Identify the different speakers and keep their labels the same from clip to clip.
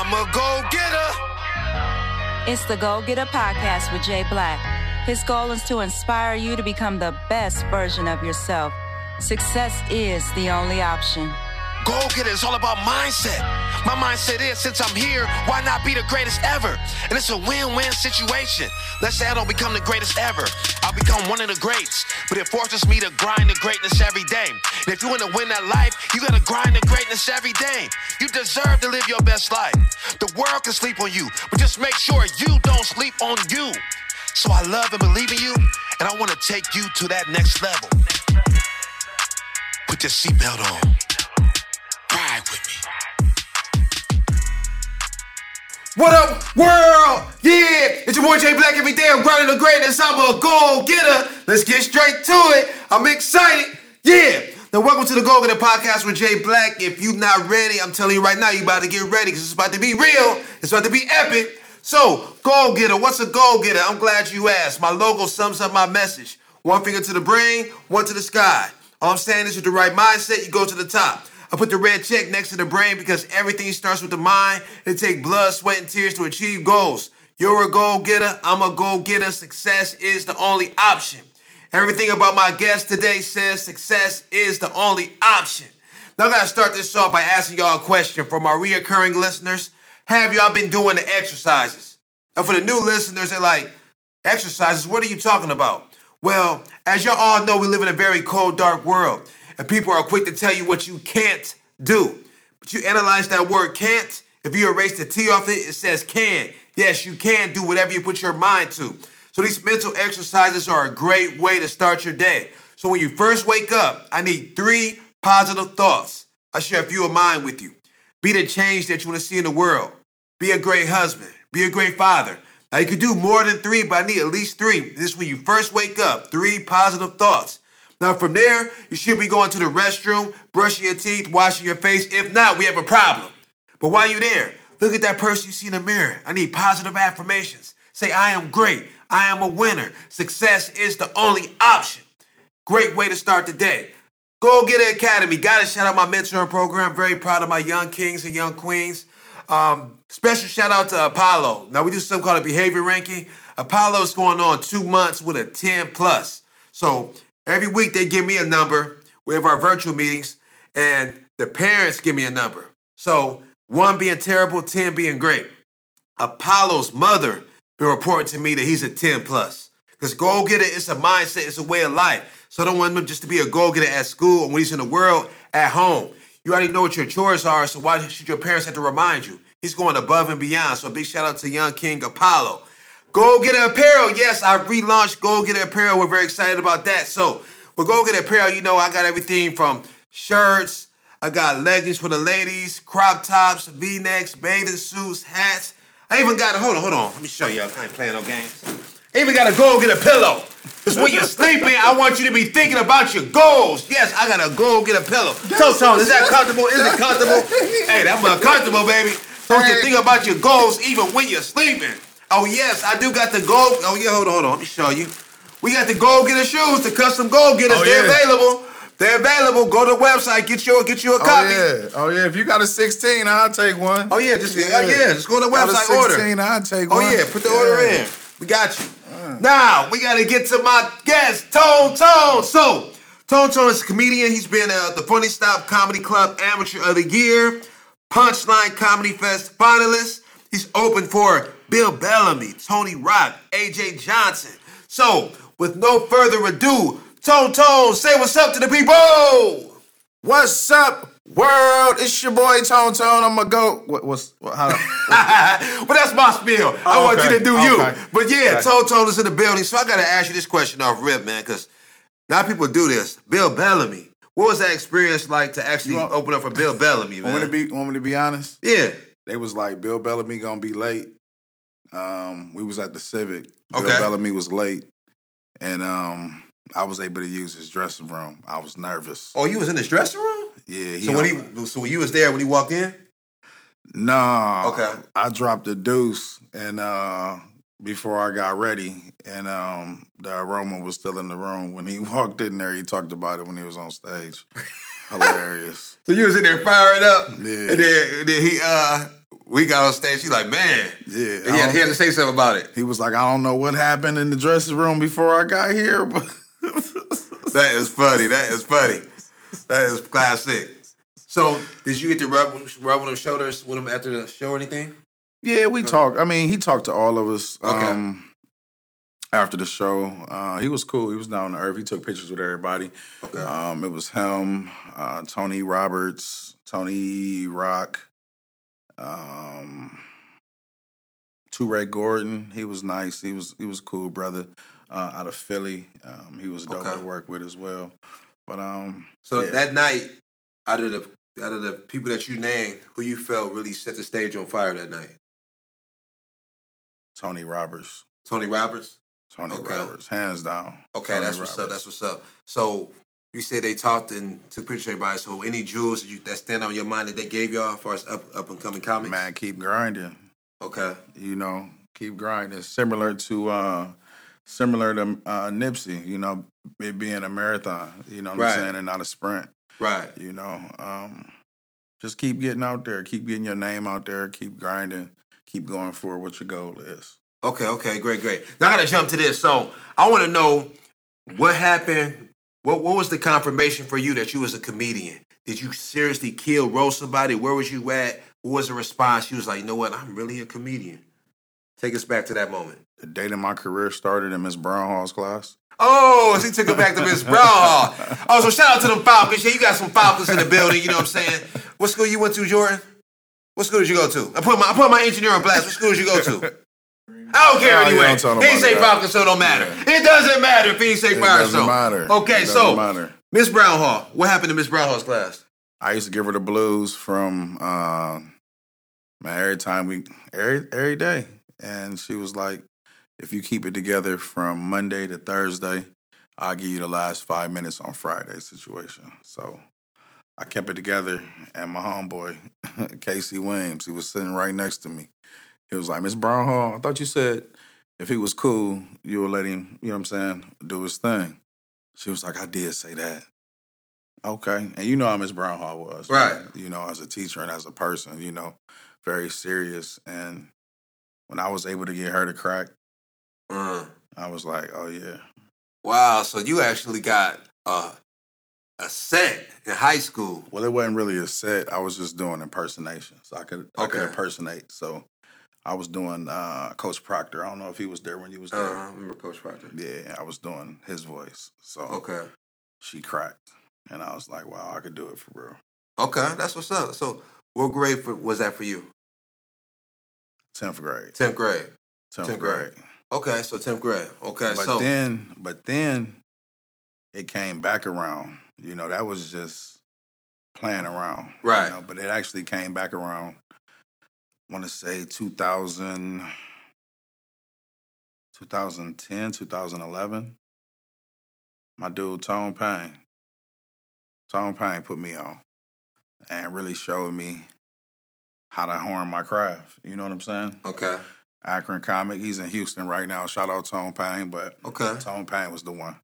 Speaker 1: I'm a go getter.
Speaker 2: It's the Go Getter Podcast with Jay Black. His goal is to inspire you to become the best version of yourself. Success is the only option.
Speaker 1: Go getter is all about mindset. My mindset is since I'm here, why not be the greatest ever? And it's a win win situation. Let's say I don't become the greatest ever. I'll become one of the greats. But it forces me to grind the greatness every day. And if you want to win that life, you got to grind the greatness every day. You deserve to live your best life. The world can sleep on you, but just make sure you don't sleep on you. So I love and believe in you, and I want to take you to that next level. Put your seatbelt on.
Speaker 3: What up, world? Yeah, it's your boy Jay Black every day. I'm grinding the greatness. I'm a go getter. Let's get straight to it. I'm excited. Yeah. Now, welcome to the Go Getter Podcast with Jay Black. If you're not ready, I'm telling you right now, you about to get ready because it's about to be real. It's about to be epic. So, Go Getter, what's a Go Getter? I'm glad you asked. My logo sums up my message. One finger to the brain, one to the sky. All I'm saying is with the right mindset, you go to the top. I put the red check next to the brain because everything starts with the mind. It takes blood, sweat, and tears to achieve goals. You're a goal getter. I'm a goal getter. Success is the only option. Everything about my guest today says success is the only option. Now I gotta start this off by asking y'all a question for my reoccurring listeners. Have y'all been doing the exercises? And for the new listeners, they're like, exercises, what are you talking about? Well, as y'all all know, we live in a very cold, dark world, and people are quick to tell you what you can't do. But you analyze that word can't, if you erase the T off it, it says can. Yes, you can do whatever you put your mind to. So these mental exercises are a great way to start your day. So when you first wake up, I need three positive thoughts. I share a few of mine with you. Be the change that you want to see in the world. Be a great husband. Be a great father. Now you can do more than three, but I need at least three. This is when you first wake up. Three positive thoughts. Now from there, you should be going to the restroom, brushing your teeth, washing your face. If not, we have a problem. But while you're there, look at that person you see in the mirror. I need positive affirmations. Say, I am great. I am a winner. Success is the only option. Great way to start the day. Go Getter Academy. Gotta shout out my mentoring program. Very proud of my young kings and young queens. Um, special shout out to Apollo. Now we do something called a behavior ranking. Apollo's going on two months with a 10 plus. So every week they give me a number. We have our virtual meetings, and the parents give me a number. So one being terrible, 10 being great. Apollo's mother been reporting to me that he's a 10 plus. Because go getter is a mindset, it's a way of life. So I don't want him just to be a go getter at school and when he's in the world at home. You already know what your chores are, so why should your parents have to remind you? He's going above and beyond. So a big shout out to young King Apollo. Go Getter Apparel. Yes, I relaunched Go Getter Apparel. We're very excited about that. So with Go Getter Apparel, you know I got everything from shirts, I got leggings for the ladies, crop tops, V-necks, bathing suits, hats. I even got a hold on, hold on. Let me show y'all. I ain't playing no games. I even got to go get a pillow. Because when you're sleeping, I want you to be thinking about your goals. Yes, I gotta go get a pillow. So, Tone, is that comfortable? Is it comfortable? hey, that's uncomfortable, baby. So you think about your goals even when you're sleeping. Oh yes, I do got the gold. Oh yeah, hold on, hold on. Let me show you. We got the gold getter shoes, the custom gold getters.
Speaker 4: Oh,
Speaker 3: They're
Speaker 4: yeah.
Speaker 3: available. They're available. Go to the website, get your get you a copy.
Speaker 4: Oh
Speaker 3: copy.
Speaker 4: yeah, oh yeah. If you got a 16, I'll take one.
Speaker 3: Oh yeah, just yeah, oh, yeah just go to the
Speaker 4: Got a
Speaker 3: website, order.
Speaker 4: 16, I'll take
Speaker 3: Oh
Speaker 4: one.
Speaker 3: yeah, put the order in. We got you. Uh. Now we gotta get to my guest, Tone Tone. So Tone Tone is a comedian. He's been at the Funny Stop Comedy Club Amateur of the Year, Punchline Comedy Fest finalist. He's open for Bill Bellamy, Tony Rock, AJ Johnson. So with no further ado, Tone Tone, say what's up to the people.
Speaker 4: What's up, world? It's your boy Tone Tone. I'm gonna go. What, what's what, how?
Speaker 3: well, that's my spiel. I
Speaker 4: Oh,
Speaker 3: want
Speaker 4: okay.
Speaker 3: you to do you. But yeah,
Speaker 4: Okay.
Speaker 3: Tone Tone is in the building. So I got to ask you this question off rip, man, because now people do this. Bill Bellamy. What was that experience like to actually
Speaker 4: want-
Speaker 3: open up for Bill Bellamy,
Speaker 4: want me to be? Want me to be honest?
Speaker 3: yeah.
Speaker 4: They was like Bill Bellamy gonna be late. Um, we was at the Civic. Bill Bellamy was late, and um, I was able to use his dressing room. I was nervous.
Speaker 3: Oh, you was in his dressing room?
Speaker 4: Yeah. He
Speaker 3: So when he, so when you was there when he walked in?
Speaker 4: Nah.
Speaker 3: Okay.
Speaker 4: I dropped a deuce and uh before I got ready and um the aroma was still in the room. When he walked in there, he talked about it when he was on stage. Hilarious.
Speaker 3: So you was in there firing up,
Speaker 4: Yeah.
Speaker 3: and then, then he uh we got on stage. She's like, man,
Speaker 4: Yeah,
Speaker 3: he, had, he had to say something about it.
Speaker 4: He was like, I don't know what happened in the dressing room before I got here, but
Speaker 3: That is funny. That is funny. That is classic. So, did you get to rub rub on the shoulders with him after the show or anything?
Speaker 4: yeah, we talked. I mean, he talked to all of us
Speaker 3: Okay.
Speaker 4: um, after the show. Uh, he was cool. He was down to earth. He took pictures with everybody.
Speaker 3: Okay.
Speaker 4: Um, it was him, uh, Tony Roberts, Tony Rock, um, Ray Gordon. He was nice. He was he was a cool brother uh, out of Philly. Um, he was dope
Speaker 3: Okay.
Speaker 4: to work with as well. But um,
Speaker 3: So
Speaker 4: yeah.
Speaker 3: that night, out of the out of the people that you named, who you felt really set the stage on fire that night?
Speaker 4: Tony Roberts,
Speaker 3: Tony Roberts.
Speaker 4: Tony
Speaker 3: Okay.
Speaker 4: Roberts, hands down.
Speaker 3: Okay,
Speaker 4: Tony
Speaker 3: that's what's up. That's what's up. So you said they talked and took pictures of everybody. So any jewels that, you, that stand out in your mind that they gave y'all as far as up up and coming comics?
Speaker 4: man. Keep grinding.
Speaker 3: Okay.
Speaker 4: you know, keep grinding. Similar to uh similar to uh Nipsey, you know, it being a marathon, you know what
Speaker 3: Right.
Speaker 4: I'm saying, and not a sprint.
Speaker 3: Right.
Speaker 4: You know. Um just keep getting out there, keep getting your name out there, keep grinding, keep going for what your goal is.
Speaker 3: Okay, okay, great, great. Now I gotta jump to this. So I wanna know what happened. What what was the confirmation for you that you was a comedian? Did you seriously kill, roast somebody? Where was you at? What was the response? You was like, you know what, I'm really a comedian. Take us back to that moment.
Speaker 4: The date of my career started in Miss Brown Hall's class.
Speaker 3: Oh, she took it back to Miss Brown Hall. Oh, so shout out to them Falcons. Yeah, you got some Falcons in the building, you know what I'm saying? What school you went to, Jordan? What school did you go to? I put my I put my engineer on blast. What school did you go to? I don't care
Speaker 4: Oh, yeah,
Speaker 3: anyway.
Speaker 4: don't
Speaker 3: he say. Falcons, so it don't matter. It doesn't matter if he say
Speaker 4: It
Speaker 3: fire
Speaker 4: doesn't
Speaker 3: so.
Speaker 4: matter.
Speaker 3: Okay,
Speaker 4: It
Speaker 3: so. Miss Brown Hall. What happened to Miss Brown Hall's class?
Speaker 4: I used to give her the blues from uh, every time we every every day, and she was like, "If you keep it together from Monday to Thursday, I'll give you the last five minutes on Friday." Situation. So I kept it together, and my homeboy Casey Williams, he was sitting right next to me. He was like, "Miss Brown Hall, I thought you said if he was cool, you would let him, you know what I'm saying, do his thing." She was like, "I did say that." Okay. And you know how Miss Brown Hall was.
Speaker 3: Right.
Speaker 4: You know, as a teacher and as a person, you know, very serious. And when I was able to get her to crack,
Speaker 3: Uh,
Speaker 4: I was like, oh, yeah.
Speaker 3: wow, so you actually got uh, a set in high school.
Speaker 4: Well, it wasn't really a set. I was just doing impersonations. I could I could impersonate. So I was doing uh, Coach Proctor. I don't know if he was there when you was
Speaker 3: Uh,
Speaker 4: there.
Speaker 3: I remember Coach Proctor.
Speaker 4: Yeah, I was doing his voice. So
Speaker 3: Okay.
Speaker 4: she cracked. And I was like, wow, I could do it for real.
Speaker 3: Okay, that's what's up. So what grade for, was that for you?
Speaker 4: 10th grade.
Speaker 3: 10th grade.
Speaker 4: 10th,
Speaker 3: 10th
Speaker 4: grade.
Speaker 3: grade. Okay, so 10th grade. Okay,
Speaker 4: but
Speaker 3: so
Speaker 4: then but then it came back around you know that was just playing around you
Speaker 3: Right.
Speaker 4: know, but it actually came back around want to say 2000 2010 2011 my dude Tone Payne Tone Payne put me on and really showed me how to horn my craft you know what I'm saying
Speaker 3: okay.
Speaker 4: Akron comic he's in Houston right now shout out Tone Payne but
Speaker 3: Okay.
Speaker 4: Tone Payne was the one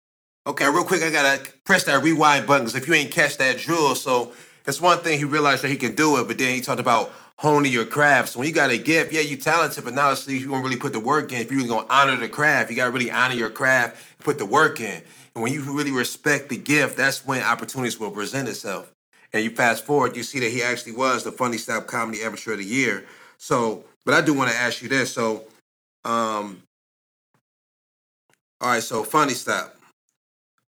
Speaker 3: Okay, real quick, I gotta press that rewind button because if you ain't catch that drill, so it's one thing he realized that he can do it, but then he talked about honing your craft. So when you got a gift, yeah, you talented, but now it's you gonna really put the work in. If you're really gonna honor the craft, you gotta really honor your craft, put the work in. And when you really respect the gift, that's when opportunities will present itself. And you fast forward, you see that he actually was the funny stop comedy amateur of the year. So, but I do want to ask you this. So, um, all right, so funny stop.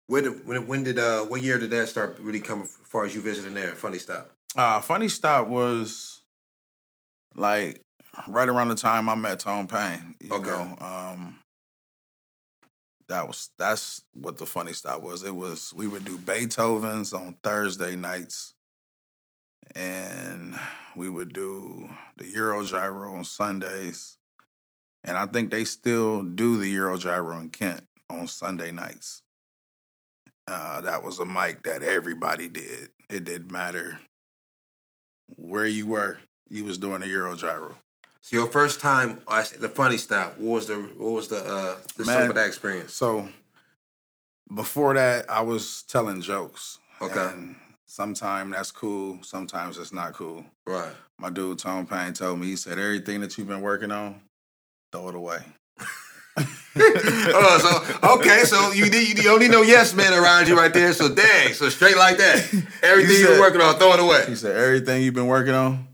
Speaker 3: When did, when, when did uh what year did that start really coming as far as you visiting there? Funny stop.
Speaker 4: Uh, funny stop was like right around the time I met Tone Payne. You
Speaker 3: Okay.
Speaker 4: know, um, that was that's what the funny stop was. It was we would do Beethoven's on Thursday nights, and we would do the Euro Gyro on Sundays, and I think they still do the Euro Gyro in Kent on Sunday nights. Uh, that was a mic that everybody did. It didn't matter where you were. You was doing a Euro Gyro.
Speaker 3: So your first time the funny stop. What was the what was the uh the
Speaker 4: Man.
Speaker 3: sum of that experience?
Speaker 4: So before that, I was telling jokes.
Speaker 3: Okay.
Speaker 4: Sometimes that's cool. Sometimes it's not cool.
Speaker 3: Right.
Speaker 4: My dude Tone Payne told me he said everything that you've been working on, throw it away.
Speaker 3: oh, so okay, so you need you don't need no yes man around you right there. So dang, so straight like that. Everything you are
Speaker 4: said-
Speaker 3: working on, throw it away.
Speaker 4: He said everything you've been working on,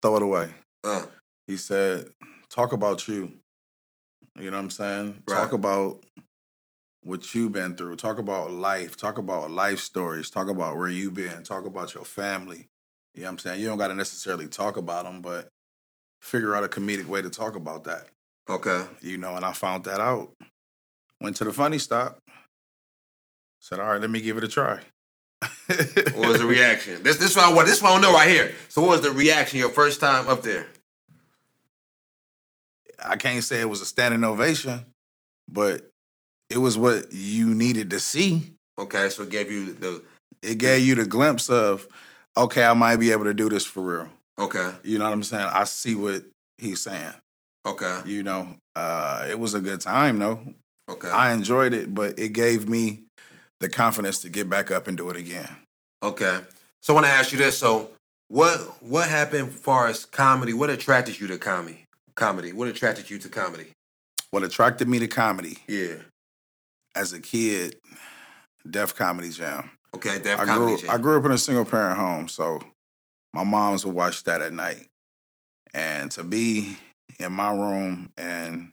Speaker 4: throw it away.
Speaker 3: Uh,
Speaker 4: He said, talk about you. You know what I'm saying?
Speaker 3: Right.
Speaker 4: Talk about what you've been through. Talk about life. Talk about life stories. Talk about where you've been. Talk about your family. You know what I'm saying? You don't got to necessarily talk about them, but figure out a comedic way to talk about that.
Speaker 3: Okay.
Speaker 4: You know, and I found that out. Went to the funny stop. Said, all right, let me give it a try.
Speaker 3: What was the reaction? This this what This one I know right here. So what was the reaction your first time up there?
Speaker 4: I can't say it was a standing ovation, but it was what you needed to see.
Speaker 3: Okay, so it gave you the
Speaker 4: It gave you the glimpse of, okay, I might be able to do this for real.
Speaker 3: okay,
Speaker 4: You know what I'm saying? I see what he's saying.
Speaker 3: Okay,
Speaker 4: You know, uh, it was a good time though.
Speaker 3: okay,
Speaker 4: I enjoyed it, but it gave me the confidence to get back up and do it again.
Speaker 3: okay. So I want to ask you this. So what what happened as far as comedy? What attracted you to comedy? Comedy. What attracted you to comedy?
Speaker 4: What attracted me to comedy
Speaker 3: Yeah.
Speaker 4: as a kid, Def Comedy Jam.
Speaker 3: Okay, Def
Speaker 4: I
Speaker 3: Comedy
Speaker 4: grew,
Speaker 3: Jam.
Speaker 4: I grew up in a single parent home, so my moms would watch that at night. And to be in my room and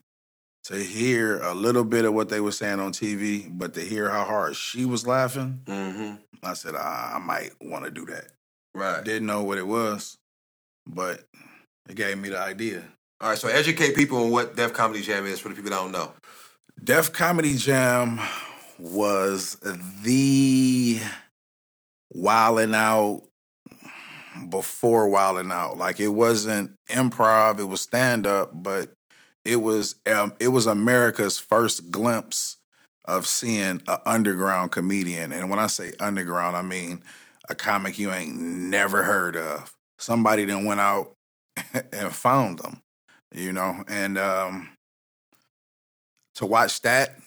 Speaker 4: to hear a little bit of what they were saying on TV, but to hear how hard she was laughing,
Speaker 3: mm-hmm.
Speaker 4: I said, I, I might want to do that.
Speaker 3: Right.
Speaker 4: Didn't know what it was, but it gave me the idea.
Speaker 3: All right. So educate people on what Def Comedy Jam is for the people that don't know.
Speaker 4: Def Comedy Jam was the wilding out before wilding out. Like it wasn't improv, it was stand up, but it was um, it was America's first glimpse of seeing an underground comedian. And when I say underground, I mean a comic you ain't never heard of. Somebody then went out and found them, you know, and um to watch that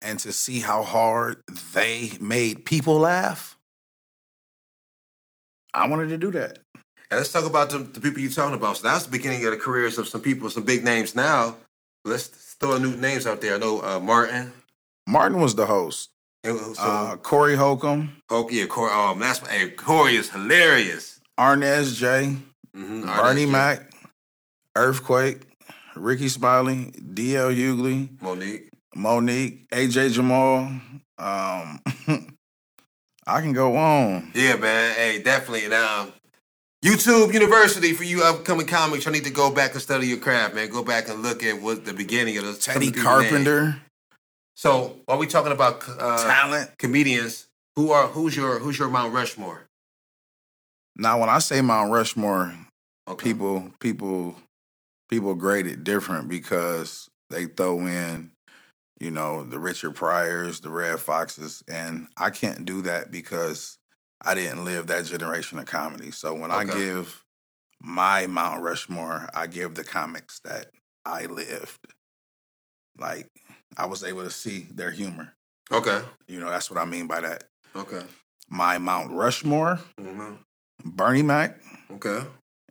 Speaker 4: and to see how hard they made people laugh, I wanted to do that.
Speaker 3: And let's talk about the, the people you're talking about. So that's the beginning of the careers of some people, some big names now. Let's throw new names out there. I know uh, Martin.
Speaker 4: Martin was the host.
Speaker 3: So,
Speaker 4: Uh, Corey Holcomb,
Speaker 3: oh yeah, Corey. Um, that's hey, Corey is hilarious.
Speaker 4: Arnez J,
Speaker 3: Mm-hmm.
Speaker 4: Bernie Mac, Earthquake, Rickey Smiley, D.L. Hughley,
Speaker 3: Mo'Nique.
Speaker 4: Mo'Nique, A.J. Jamal. Um, I can go on.
Speaker 3: Yeah, man. Hey, definitely. And um, YouTube University for you upcoming comics. You need to go back and study your craft, man. Go back and look at what the beginning of the
Speaker 4: Teddy
Speaker 3: of the people's names.
Speaker 4: Carpenter,
Speaker 3: So, are we talking about uh,
Speaker 4: talent.
Speaker 3: comedians? Who are who's your who's your Mount Rushmore?
Speaker 4: Now, when I say Mount Rushmore,
Speaker 3: Okay.
Speaker 4: people people people grade it different because they throw in you know the richard pryors the Redd Foxxes and i can't do that because i didn't live that generation of comedy so when i give my mount rushmore i give the comics that i lived like i was able to see their humor
Speaker 3: Okay.
Speaker 4: you know that's what i mean by that
Speaker 3: Okay.
Speaker 4: my mount rushmore
Speaker 3: hmm
Speaker 4: bernie mac
Speaker 3: Okay.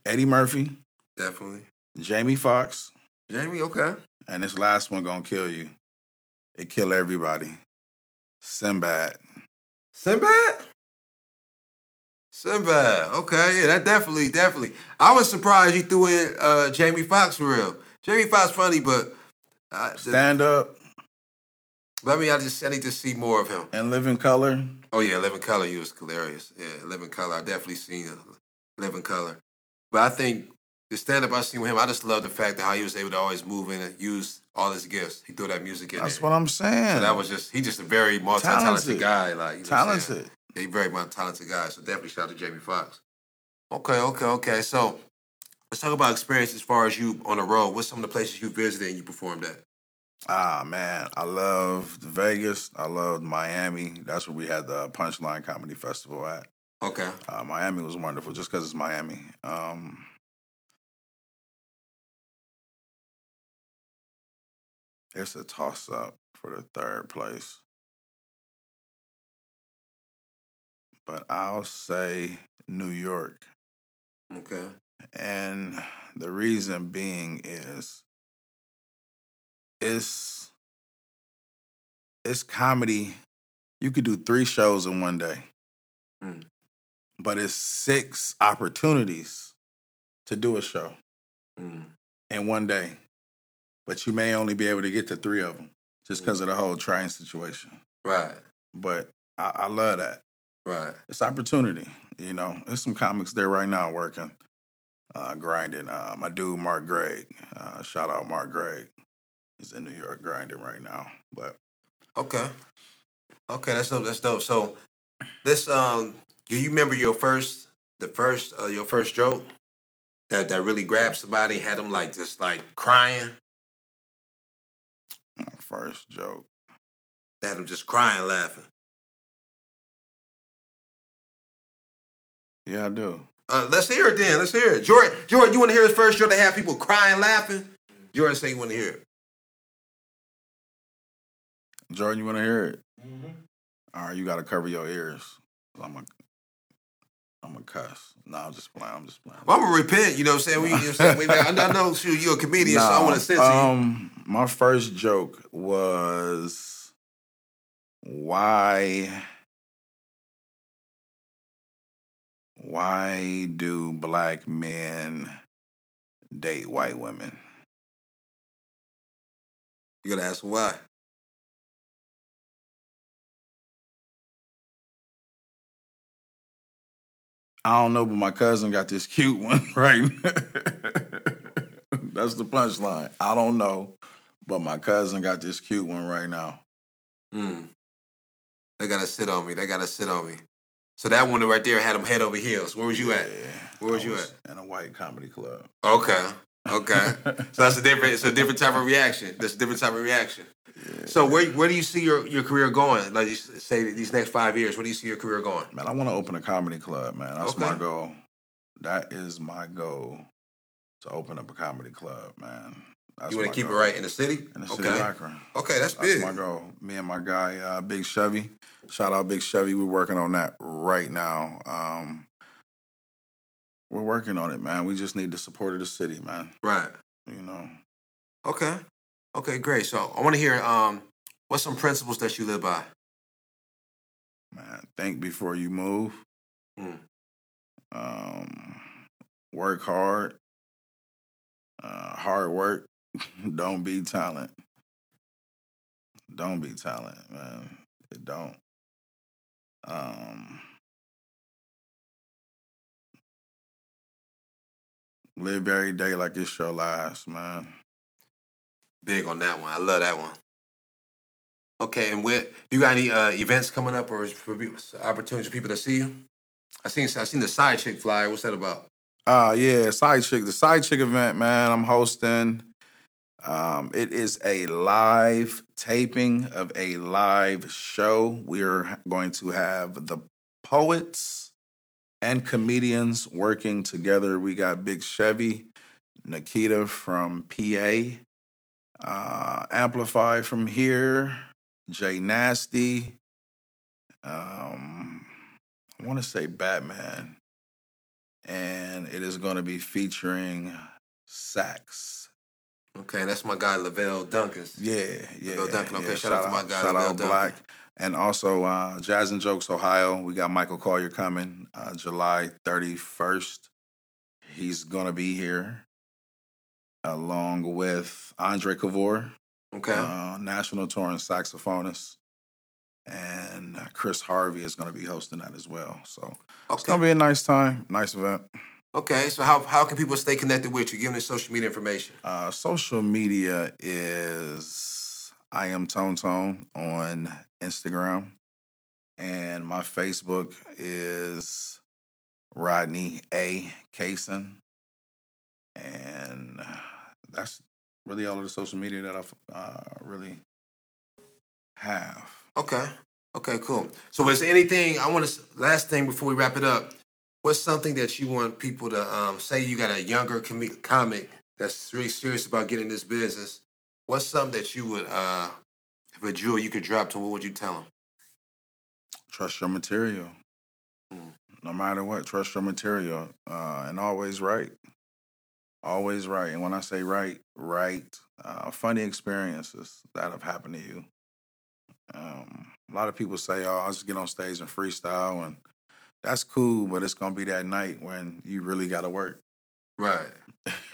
Speaker 4: eddie murphy
Speaker 3: Definitely.
Speaker 4: jamie foxx
Speaker 3: Jamie. Okay.
Speaker 4: And this last one gonna kill you. It kill everybody. Sinbad.
Speaker 3: Sinbad. Sinbad. Okay. Yeah, that definitely, definitely. I was surprised you threw in uh, Jamie Foxx for real. Jamie Foxx funny, but. Uh,
Speaker 4: Stand up
Speaker 3: I mean, I just I need to see more of him.
Speaker 4: and live in color.
Speaker 3: Oh yeah, Living Color, he was hilarious. Yeah, Living Color, I definitely seen Living Color. But I think the stand up I seen with him, I just love the fact that how he was able to always move in and use all his gifts. He threw that music in
Speaker 4: That's
Speaker 3: there.
Speaker 4: what I'm saying.
Speaker 3: so that was just he just a very multi talented guy. Like you know what I'm saying?
Speaker 4: talented.
Speaker 3: Yeah, he very much talented guy. So definitely shout out to Jamie Foxx. Okay, okay, okay. So let's talk about experience as far as you on the road. What's some of the places you visited and you performed at?
Speaker 4: Ah man, I loved Vegas. I loved Miami. That's where we had the Punchline Comedy Festival at.
Speaker 3: Okay.
Speaker 4: Uh, Miami was wonderful just because it's Miami. Um, it's a toss up for the third place. but I'll say New York.
Speaker 3: Okay.
Speaker 4: And the reason being is it's it's comedy. You could do three shows in one day.
Speaker 3: Mm.
Speaker 4: But it's six opportunities to do a show
Speaker 3: Mm.
Speaker 4: in one day. But you may only be able to get to three of them just because of the whole train situation.
Speaker 3: Right.
Speaker 4: But I, I love that.
Speaker 3: Right.
Speaker 4: It's opportunity. You know, there's some comics there right now working, uh, grinding. Uh, my dude Mark Gregg, uh, shout out Mark Gregg. He's in New York grinding right now. But
Speaker 3: Okay. Okay, that's dope. That's dope. So, this um, do you remember your first, the first, uh, your first joke that that really grabbed somebody, had them like just like crying,
Speaker 4: first joke,
Speaker 3: had them just crying, laughing.
Speaker 4: yeah, I do.
Speaker 3: Uh, let's hear it then. Let's hear it. Jordan, Jordan, you want to hear his first joke that have people crying, laughing? Jordan say you want to hear it.
Speaker 4: Jordan, you want to hear it? All right, you got to cover your ears. I'm a, I'm a cuss. No, I'm just playing. I'm just playing.
Speaker 3: Well, I'm gonna repent. You know what I'm saying? We, you know what I'm saying? We, I, I know shoot, you're a comedian, so I want to you.
Speaker 4: um, my first joke was why why do black men date white women?
Speaker 3: You gotta ask why.
Speaker 4: I don't know, but my cousin got this cute one, right? That's the punchline. I don't know, but my cousin got this cute one right now.
Speaker 3: Hmm. They gotta sit on me. They gotta sit on me. So that one right there had them head over heels. Where was you at?
Speaker 4: Yeah,
Speaker 3: Where was
Speaker 4: I
Speaker 3: you at?
Speaker 4: In a white comedy club.
Speaker 3: Okay. Okay. so that's a different. It's a different type of reaction. That's a different type of reaction. So where where do you see your, your career going? Like you say these next five years, where do you see your career going?
Speaker 4: Man, I want to open a comedy club, man. That's
Speaker 3: Okay.
Speaker 4: my goal. That is my goal to open up a comedy club, man. That's
Speaker 3: you want to keep
Speaker 4: goal.
Speaker 3: it right in the city?
Speaker 4: in the city
Speaker 3: okay.
Speaker 4: of Akron.
Speaker 3: Okay, that's,
Speaker 4: That's
Speaker 3: big.
Speaker 4: my goal. Me and my guy, uh, Big Chevy. Shout out Big Chevy. We're working on that right now. Um, we're working on it, man. We just need the support of the city, man.
Speaker 3: Right.
Speaker 4: You know,
Speaker 3: Okay. Okay, great. So I want to hear um, what's some principles that you live by?
Speaker 4: man. Think before you move.
Speaker 3: Mm.
Speaker 4: Um, work hard. Uh, hard work. don't be talent. Don't be talent, man. It don't. Um, live every day like it's your last, man.
Speaker 3: Big on that one. I love that one. Okay, and what you got any uh, events coming up or is for people, opportunities for people to see you? I seen I seen the side chick flyer. What's that about?
Speaker 4: Uh yeah, side chick. The side chick event, man. I'm hosting. Um, it is a live taping of a live show. We're going to have the poets and comedians working together. We got Big Chevy, Nikita from PA, uh, Amplify from here, Jay Nasty. Um, I want to say Batman and it is going to be featuring sax.
Speaker 3: Okay, that's my guy Lavelle Dunkins.
Speaker 4: Yeah, yeah.
Speaker 3: Lavelle Duncan. Okay,
Speaker 4: yeah.
Speaker 3: shout out to my guy
Speaker 4: Shout
Speaker 3: Lavelle
Speaker 4: out
Speaker 3: Duncan.
Speaker 4: Black. And also uh, Jazz and Jokes Ohio. We got Michael Colyar coming uh, July 31st. He's going to be here along with Andre Cavor,
Speaker 3: Okay,
Speaker 4: uh, national touring saxophonist. And Chris Harvey is going to be hosting that as well. So it's gonna be a nice time, nice event.
Speaker 3: okay. So how how can people stay connected with you? Give them social media information.
Speaker 4: Uh, social media is I am Tone Tone on Instagram, and my Facebook is Rodney A. Kaysen, and that's really all of the social media that I uh, really have.
Speaker 3: Okay, okay, cool. So is anything I want to last thing before we wrap it up? What's something that you want people to um, say? You got a younger com- comic that's really serious about getting this business. What's something that you would, uh, if a jewel you could drop to, what would you tell them?
Speaker 4: Trust your material. No matter what, trust your material, uh, and always right. Always right. And when I say right, right. Uh, funny experiences that have happened to you. Um, a lot of people say, "Oh, I'll just get on stage and freestyle," and that's cool, but it's gonna be that night when you really got to work.
Speaker 3: Right.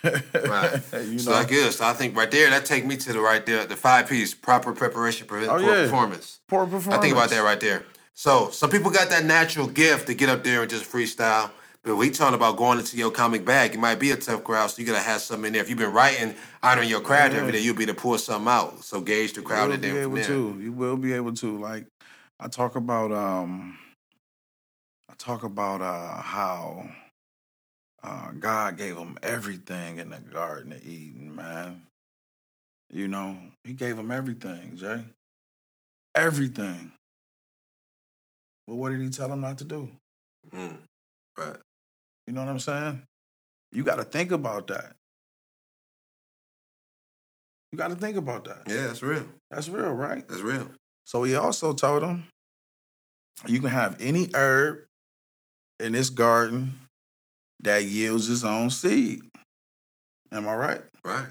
Speaker 3: Right.
Speaker 4: you
Speaker 3: so
Speaker 4: know?
Speaker 3: that's good. So I think right there, that take me to the right there, the five P's: proper preparation, prevent
Speaker 4: Oh,
Speaker 3: poor
Speaker 4: yeah.
Speaker 3: performance.
Speaker 4: Poor performance.
Speaker 3: I think about that right there. So some people got that natural gift to get up there and just freestyle. But we talking about going into your comic bag. It might be a tough crowd, so you gotta have something in there. If you've been writing, honoring your craft every day, you'll be to pull something out. So gauge the
Speaker 4: You
Speaker 3: crowd
Speaker 4: will
Speaker 3: and
Speaker 4: be
Speaker 3: then from
Speaker 4: able to. You will be able to. Like I talk about. um I talk about uh how uh God gave him everything in the Garden of Eden, man. You know, He gave him everything, Jay. Everything. But what did He tell him not to do?
Speaker 3: Mm. Right.
Speaker 4: You know what I'm saying? You got to think about that. You got to think about that.
Speaker 3: Yeah, that's real.
Speaker 4: That's real, right?
Speaker 3: That's real.
Speaker 4: So he also told him, you can have any herb in this garden that yields its own seed. Am I right?
Speaker 3: Right.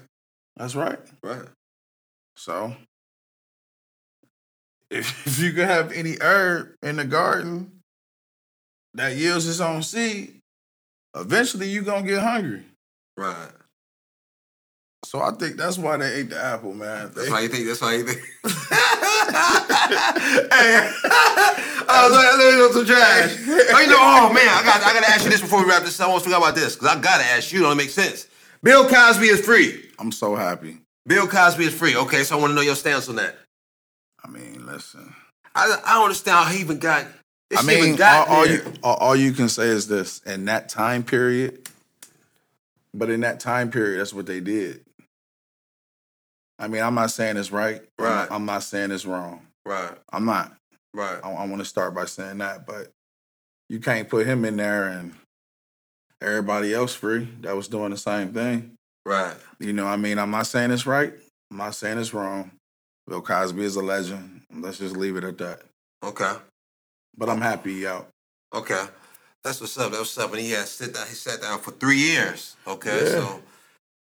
Speaker 4: That's right.
Speaker 3: Right.
Speaker 4: So if, if you can have any herb in the garden that yields its own seed, eventually you're gonna get hungry.
Speaker 3: Right.
Speaker 4: So I think that's why they ate the apple, man.
Speaker 3: That's
Speaker 4: They-
Speaker 3: why you think. That's why you think. hey, oh, let, let me know some trash. Oh, you know, oh man, I got, I got to ask you this before we wrap this. up. I almost forgot about this because I got to ask you. It don't make sense. Bill Cosby is free.
Speaker 4: I'm so happy.
Speaker 3: Bill Cosby is free. Okay, so I want to know your stance on that.
Speaker 4: I mean, listen.
Speaker 3: I, I don't understand how he even got. This
Speaker 4: I mean,
Speaker 3: got
Speaker 4: all, all you all, all you can say is this: in that time period, but in that time period, that's what they did. I mean, I'm not saying it's right. I'm
Speaker 3: Right.
Speaker 4: not- I'm not saying it's wrong.
Speaker 3: Right.
Speaker 4: I'm not.
Speaker 3: Right.
Speaker 4: I, I want to start by saying that, but you can't put him in there and everybody else free that was doing the same thing.
Speaker 3: Right.
Speaker 4: You know, I mean, I'm not saying it's right. I'm not saying it's wrong. Bill Cosby is a legend. Let's just leave it at that.
Speaker 3: Okay.
Speaker 4: But I'm happy he out.
Speaker 3: Okay. That's what's up. That's what's up. And he had sit down. He sat down for three years. Okay.
Speaker 4: Yeah.
Speaker 3: So,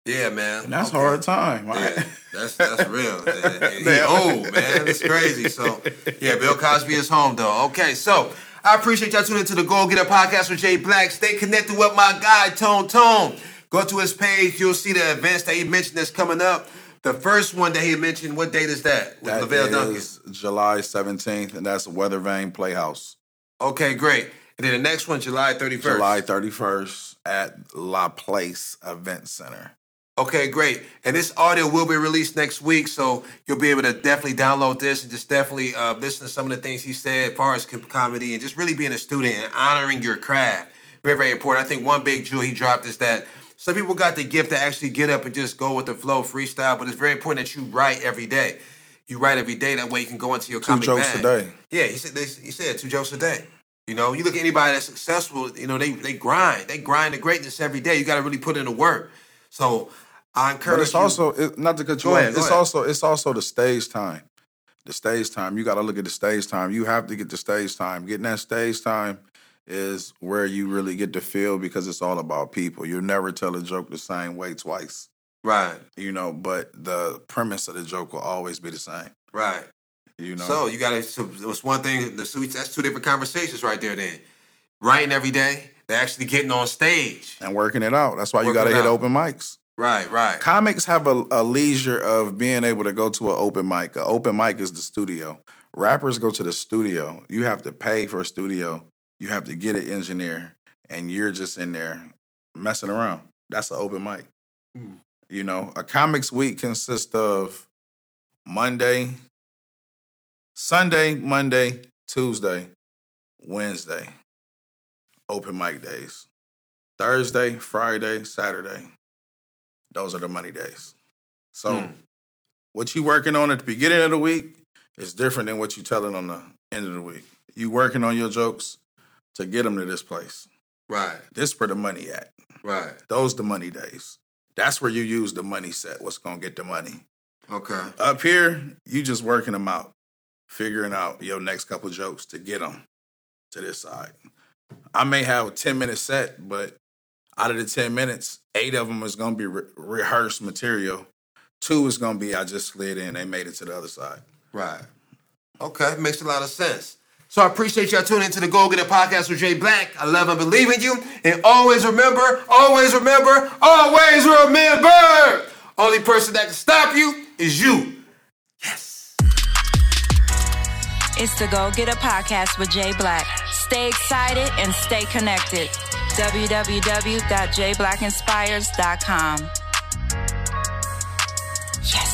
Speaker 3: yeah, man.
Speaker 4: And that's
Speaker 3: okay.
Speaker 4: hard time, right?
Speaker 3: Yeah, that's that's real. He old man. It's crazy. So yeah, Bill Cosby is home though. Okay, so I appreciate y'all tuning into the Go Getter podcast with Jay Black. Stay connected with my guy Tone Tone. Go to his page. You'll see the events that he mentioned that's coming up. The first one that he mentioned. What date is that? With
Speaker 4: That
Speaker 3: Lavelle Duncan.
Speaker 4: is July 17th, and that's Weathervane Playhouse.
Speaker 3: Okay, great. And then the next one, July thirty first.
Speaker 4: July 31st at La Place Event Center.
Speaker 3: Okay, great. And this audio will be released next week, so you'll be able to definitely download this and just definitely uh, listen to some of the things he said as far as comedy and just really being a student and honoring your craft. Very, very important. I think one big jewel he dropped is that some people got the gift to actually get up and just go with the flow freestyle, but it's very important that you write every day. You write every day, that way you can go into your
Speaker 4: Two
Speaker 3: comic
Speaker 4: jokes
Speaker 3: bag.
Speaker 4: a day.
Speaker 3: Yeah, he said he said two jokes a day. You know, you look at anybody that's successful, you know, they they grind. They grind the greatness every day. You gotta really put in the work. So I encourage
Speaker 4: But it's
Speaker 3: you-
Speaker 4: also it, not to cut you off. it's
Speaker 3: ahead.
Speaker 4: also it's also the stage time. The stage time. You got to look at the stage time. You have to get the stage time. Getting that stage time is where you really get to feel because it's all about people. You'll never tell a joke the same way twice.
Speaker 3: Right,
Speaker 4: You know, but the premise of the joke will always be the same.
Speaker 3: right.
Speaker 4: You know.
Speaker 3: So you gotta so it's one thing, that's two different conversations right there then. Writing every day, they're actually getting on stage.
Speaker 4: and working it out. That's why you got to hit open mics.
Speaker 3: Right, right.
Speaker 4: Comics have a, a leisure of being able to go to an open mic. An open mic is the studio. Rappers go to the studio. You have to pay for a studio. You have to get an engineer, and you're just in there messing around. That's an open mic.
Speaker 3: Hmm.
Speaker 4: You know, a comics week consists of Monday, Sunday, Monday, Tuesday, Wednesday, open mic days. Thursday, Friday, Saturday. Those are the money days. So
Speaker 3: Hmm.
Speaker 4: what you working on at the beginning of the week is different than what you telling on the end of the week. You working on your jokes to get them to this place.
Speaker 3: Right,
Speaker 4: This where the money at.
Speaker 3: right.
Speaker 4: Those the money days. That's where you use the money set. What's gonna get the money?
Speaker 3: Okay.
Speaker 4: Up here, you just working them out, figuring out your next couple jokes to get them to this side. I may have a 10 minute set, but out of the 10 minutes, eight of them is going to be re- rehearsed material. Two is going to be I just slid in, they made it to the other side.
Speaker 3: Right. Okay, makes a lot of sense. So I appreciate y'all tuning into the Go Getter podcast with Jay Black. I love and believe in you. And always remember, always remember, always remember, only person that can stop you is you.
Speaker 2: It's the Go Getter podcast with Jay Black. Stay excited and stay connected. www.jblackinspires.com. Yes.